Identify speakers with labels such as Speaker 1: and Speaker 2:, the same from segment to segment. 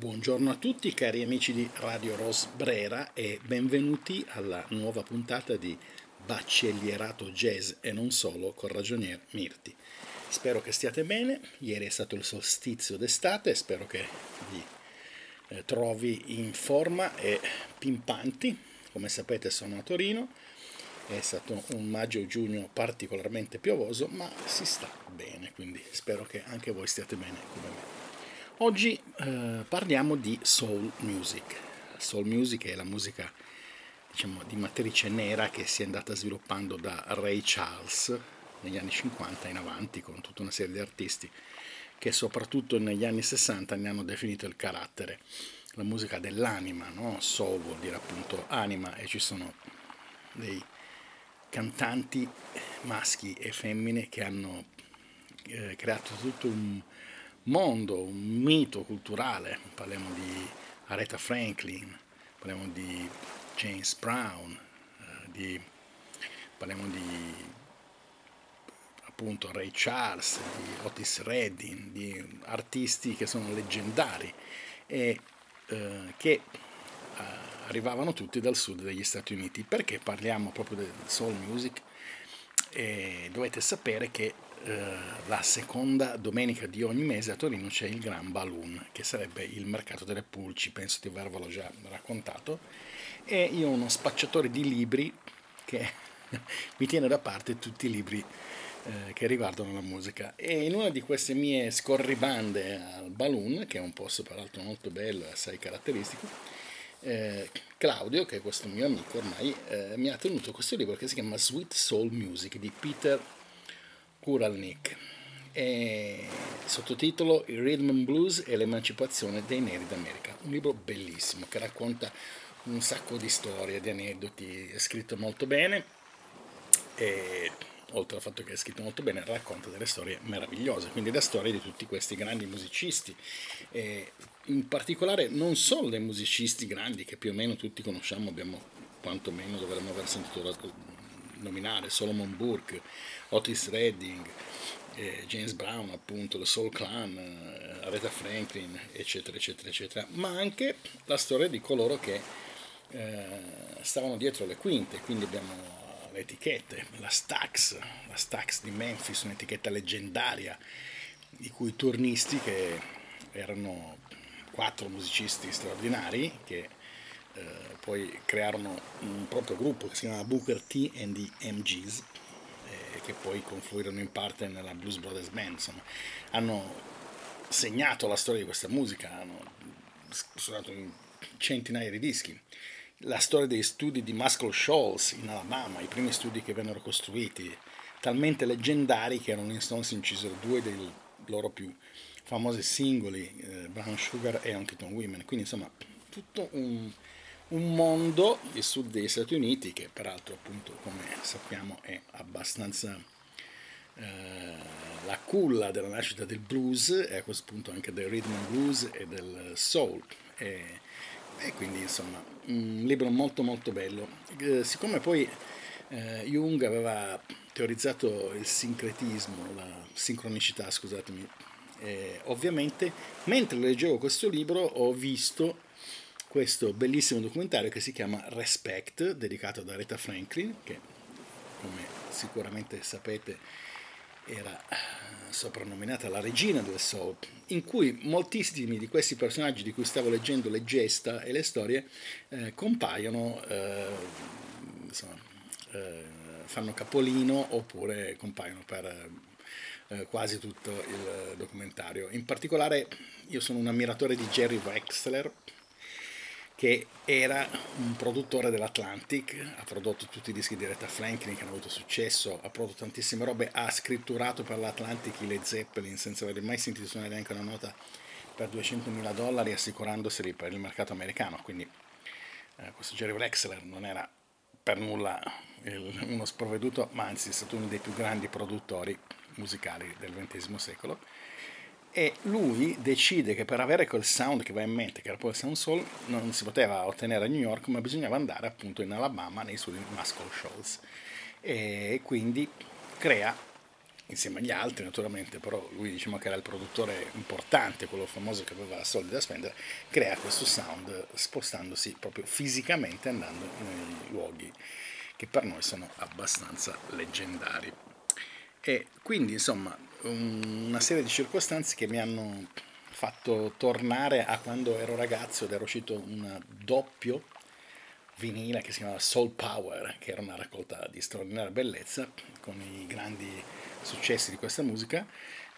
Speaker 1: Buongiorno a tutti cari amici di Radio Ros Brera e benvenuti alla nuova puntata di Baccellierato Jazz e non solo con Ragionier Mirti. Spero che stiate bene, ieri è stato il solstizio d'estate, spero che vi eh, trovi in forma e pimpanti. Come sapete sono a Torino, è stato un maggio-giugno particolarmente piovoso, ma si sta bene, quindi spero che anche voi stiate bene come me. Oggi eh, parliamo di soul music. Soul music è la musica diciamo, di matrice nera che si è andata sviluppando da Ray Charles negli anni 50 in avanti con tutta una serie di artisti che soprattutto negli anni 60 ne hanno definito il carattere. La musica dell'anima, no? soul vuol dire appunto anima e ci sono dei cantanti maschi e femmine che hanno eh, creato tutto un mondo, un mito culturale, parliamo di Aretha Franklin, parliamo di James Brown, eh, di, parliamo di appunto Ray Charles, di Otis Redding, di artisti che sono leggendari e eh, che eh, arrivavano tutti dal sud degli Stati Uniti. Perché parliamo proprio del soul music? E dovete sapere che eh, la seconda domenica di ogni mese a Torino c'è il Gran Balloon, che sarebbe il mercato delle pulci, penso di avervelo già raccontato, e io ho uno spacciatore di libri che mi tiene da parte tutti i libri eh, che riguardano la musica. E in una di queste mie scorribande al Balloon, che è un posto peraltro molto bello e assai caratteristico, eh, Claudio, che è questo mio amico ormai, eh, mi ha tenuto questo libro che si chiama Sweet Soul Music di Peter Kuralnik. E sottotitolo Il Rhythm and Blues e l'emancipazione dei neri d'America. Un libro bellissimo che racconta un sacco di storie, di aneddoti, è scritto molto bene e oltre al fatto che è scritto molto bene, racconta delle storie meravigliose, quindi le storie di tutti questi grandi musicisti, e in particolare non solo dei musicisti grandi che più o meno tutti conosciamo, abbiamo quantomeno dovremmo aver sentito nominare Solomon Burke, Otis Redding, eh, James Brown, appunto, The Soul Clan, eh, Aretha Franklin, eccetera, eccetera, eccetera, ma anche la storia di coloro che eh, stavano dietro le quinte, quindi abbiamo le etichette, la Stax, la Stax di Memphis, un'etichetta leggendaria, i cui turnisti che erano quattro musicisti straordinari che eh, poi crearono un proprio gruppo che si chiama Booker T and the MGs, eh, che poi confluirono in parte nella Blues Brothers Band. Insomma, hanno segnato la storia di questa musica, hanno suonato in centinaia di dischi. La storia dei studi di Muscle Shoals in Alabama, i primi studi che vennero costruiti, talmente leggendari che in Stones incisero due dei loro più famosi singoli, eh, Brown Sugar e Tonk Women. Quindi insomma tutto un, un mondo, il sud degli Stati Uniti, che peraltro appunto come sappiamo è abbastanza eh, la culla della nascita del blues e a questo punto anche del rhythm and blues e del soul. E, e quindi insomma un libro molto molto bello. Eh, siccome poi eh, Jung aveva teorizzato il sincretismo, la sincronicità, scusatemi, eh, ovviamente mentre leggevo questo libro ho visto questo bellissimo documentario che si chiama Respect, dedicato da Aretha Franklin, che come sicuramente sapete era soprannominata la regina del soul, in cui moltissimi di questi personaggi di cui stavo leggendo le gesta e le storie eh, compaiono, eh, insomma, eh, fanno capolino oppure compaiono per eh, quasi tutto il documentario. In particolare io sono un ammiratore di Jerry Wexler, che era un produttore dell'Atlantic, ha prodotto tutti i dischi di Retta Franklin che hanno avuto successo, ha prodotto tantissime robe, ha scritturato per l'Atlantic i Led Zeppelin senza aver mai sentito suonare neanche una nota per 200.000 dollari assicurandoseli per il mercato americano, quindi eh, questo Jerry Wexler non era per nulla il, uno sprovveduto, ma anzi è stato uno dei più grandi produttori musicali del XX secolo e lui decide che per avere quel sound che va in mente, che era poi il sound soul, non si poteva ottenere a New York, ma bisognava andare appunto in Alabama nei suoi Muscle Shoals. E quindi crea insieme agli altri naturalmente, però lui diciamo che era il produttore importante, quello famoso che aveva soldi da spendere, crea questo sound spostandosi proprio fisicamente andando nei luoghi che per noi sono abbastanza leggendari. E quindi insomma una serie di circostanze che mi hanno fatto tornare a quando ero ragazzo ed era uscito un doppio vinile che si chiamava Soul Power, che era una raccolta di straordinaria bellezza con i grandi successi di questa musica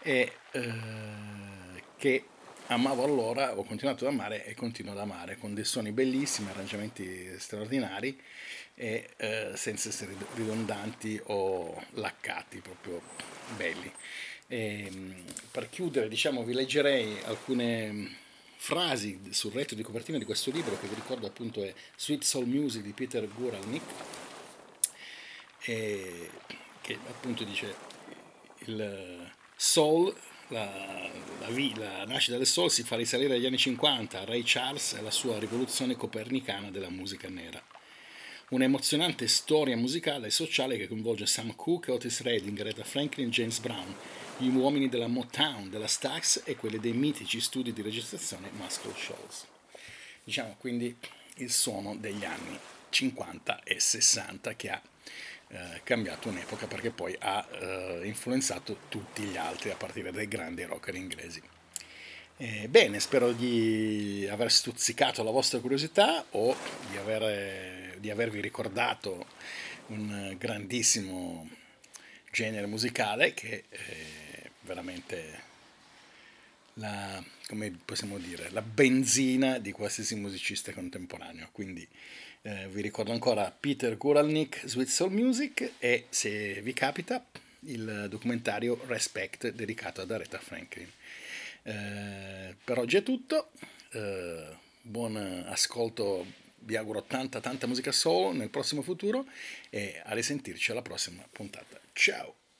Speaker 1: e eh, che amavo allora, ho continuato ad amare e continuo ad amare, con dei suoni bellissimi, arrangiamenti straordinari e eh, senza essere ridondanti o laccati, proprio belli. E, per chiudere, diciamo, vi leggerei alcune frasi sul retro di copertina di questo libro che vi ricordo appunto è Sweet Soul Music di Peter Guralnik che appunto dice il soul la, la, la, nascita del soul si fa risalire agli anni 50 a Ray Charles e alla sua rivoluzione copernicana della musica nera un'emozionante storia musicale e sociale che coinvolge Sam Cooke, Otis Redding, Aretha Franklin e James Brown gli uomini della Motown, della Stax e quelli dei mitici studi di registrazione Muscle Shoals. Diciamo quindi il suono degli anni 50 e 60 che ha eh, cambiato un'epoca perché poi ha eh, influenzato tutti gli altri a partire dai grandi rocker inglesi. Eh, bene, spero di aver stuzzicato la vostra curiosità o di, aver, di avervi ricordato un grandissimo genere musicale che eh, veramente la, come possiamo dire, la benzina di qualsiasi musicista contemporaneo. Quindi eh, vi ricordo ancora Peter Guralnik, Sweet Soul Music e se vi capita il documentario Respect dedicato ad Aretha Franklin. Eh, per oggi è tutto, eh, buon ascolto, vi auguro tanta tanta musica soul nel prossimo futuro e a risentirci alla prossima puntata. Ciao!